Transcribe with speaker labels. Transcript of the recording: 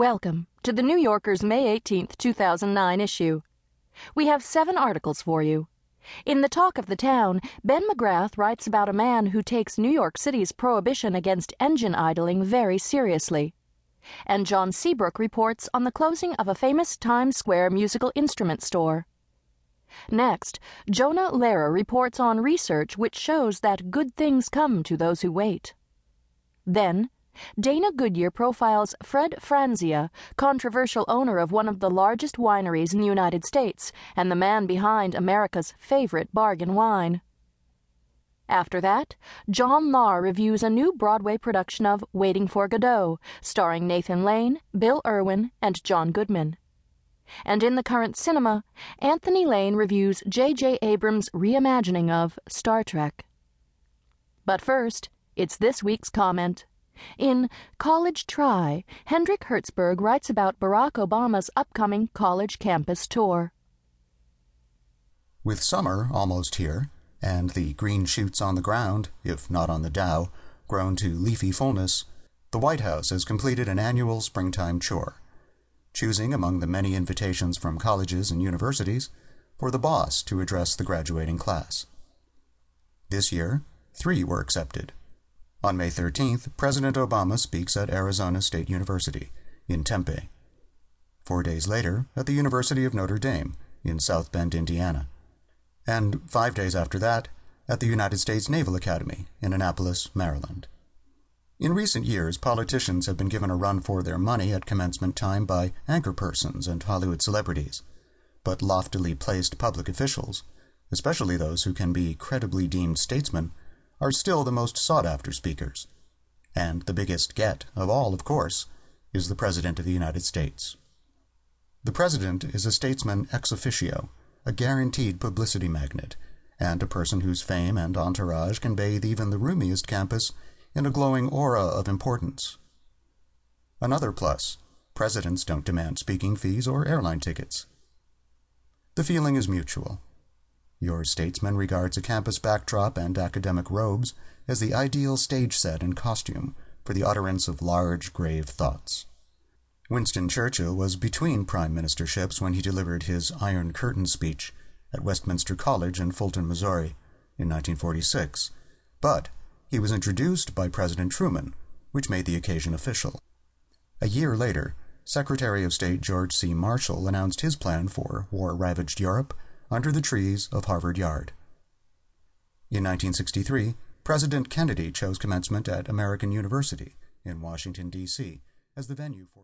Speaker 1: Welcome to the New Yorker's May 18, 2009 issue. We have seven articles for you. In the talk of the town, Ben McGrath writes about a man who takes New York City's prohibition against engine idling very seriously. And John Seabrook reports on the closing of a famous Times Square musical instrument store. Next, Jonah Lehrer reports on research which shows that good things come to those who wait. Then, Dana Goodyear profiles Fred Franzia, controversial owner of one of the largest wineries in the United States and the man behind America's favorite bargain wine. After that, John Lahr reviews a new Broadway production of Waiting for Godot, starring Nathan Lane, Bill Irwin, and John Goodman. And in the current cinema, Anthony Lane reviews J.J. Abrams' reimagining of Star Trek. But first, it's this week's comment. In College Try, Hendrik Hertzberg writes about Barack Obama's upcoming college campus tour.
Speaker 2: With summer almost here, and the green shoots on the ground, if not on the Dow, grown to leafy fullness, the White House has completed an annual springtime chore, choosing among the many invitations from colleges and universities for the boss to address the graduating class. This year, three were accepted. On May 13th, President Obama speaks at Arizona State University in Tempe. Four days later, at the University of Notre Dame in South Bend, Indiana. And five days after that, at the United States Naval Academy in Annapolis, Maryland. In recent years, politicians have been given a run for their money at commencement time by anchor persons and Hollywood celebrities. But loftily placed public officials, especially those who can be credibly deemed statesmen, are still the most sought after speakers. And the biggest get of all, of course, is the President of the United States. The President is a statesman ex officio, a guaranteed publicity magnet, and a person whose fame and entourage can bathe even the roomiest campus in a glowing aura of importance. Another plus presidents don't demand speaking fees or airline tickets. The feeling is mutual. Your statesman regards a campus backdrop and academic robes as the ideal stage set and costume for the utterance of large, grave thoughts. Winston Churchill was between prime ministerships when he delivered his Iron Curtain speech at Westminster College in Fulton, Missouri, in 1946, but he was introduced by President Truman, which made the occasion official. A year later, Secretary of State George C. Marshall announced his plan for war ravaged Europe under the trees of Harvard Yard. In 1963, President Kennedy chose commencement at American University in Washington, D.C. as the venue for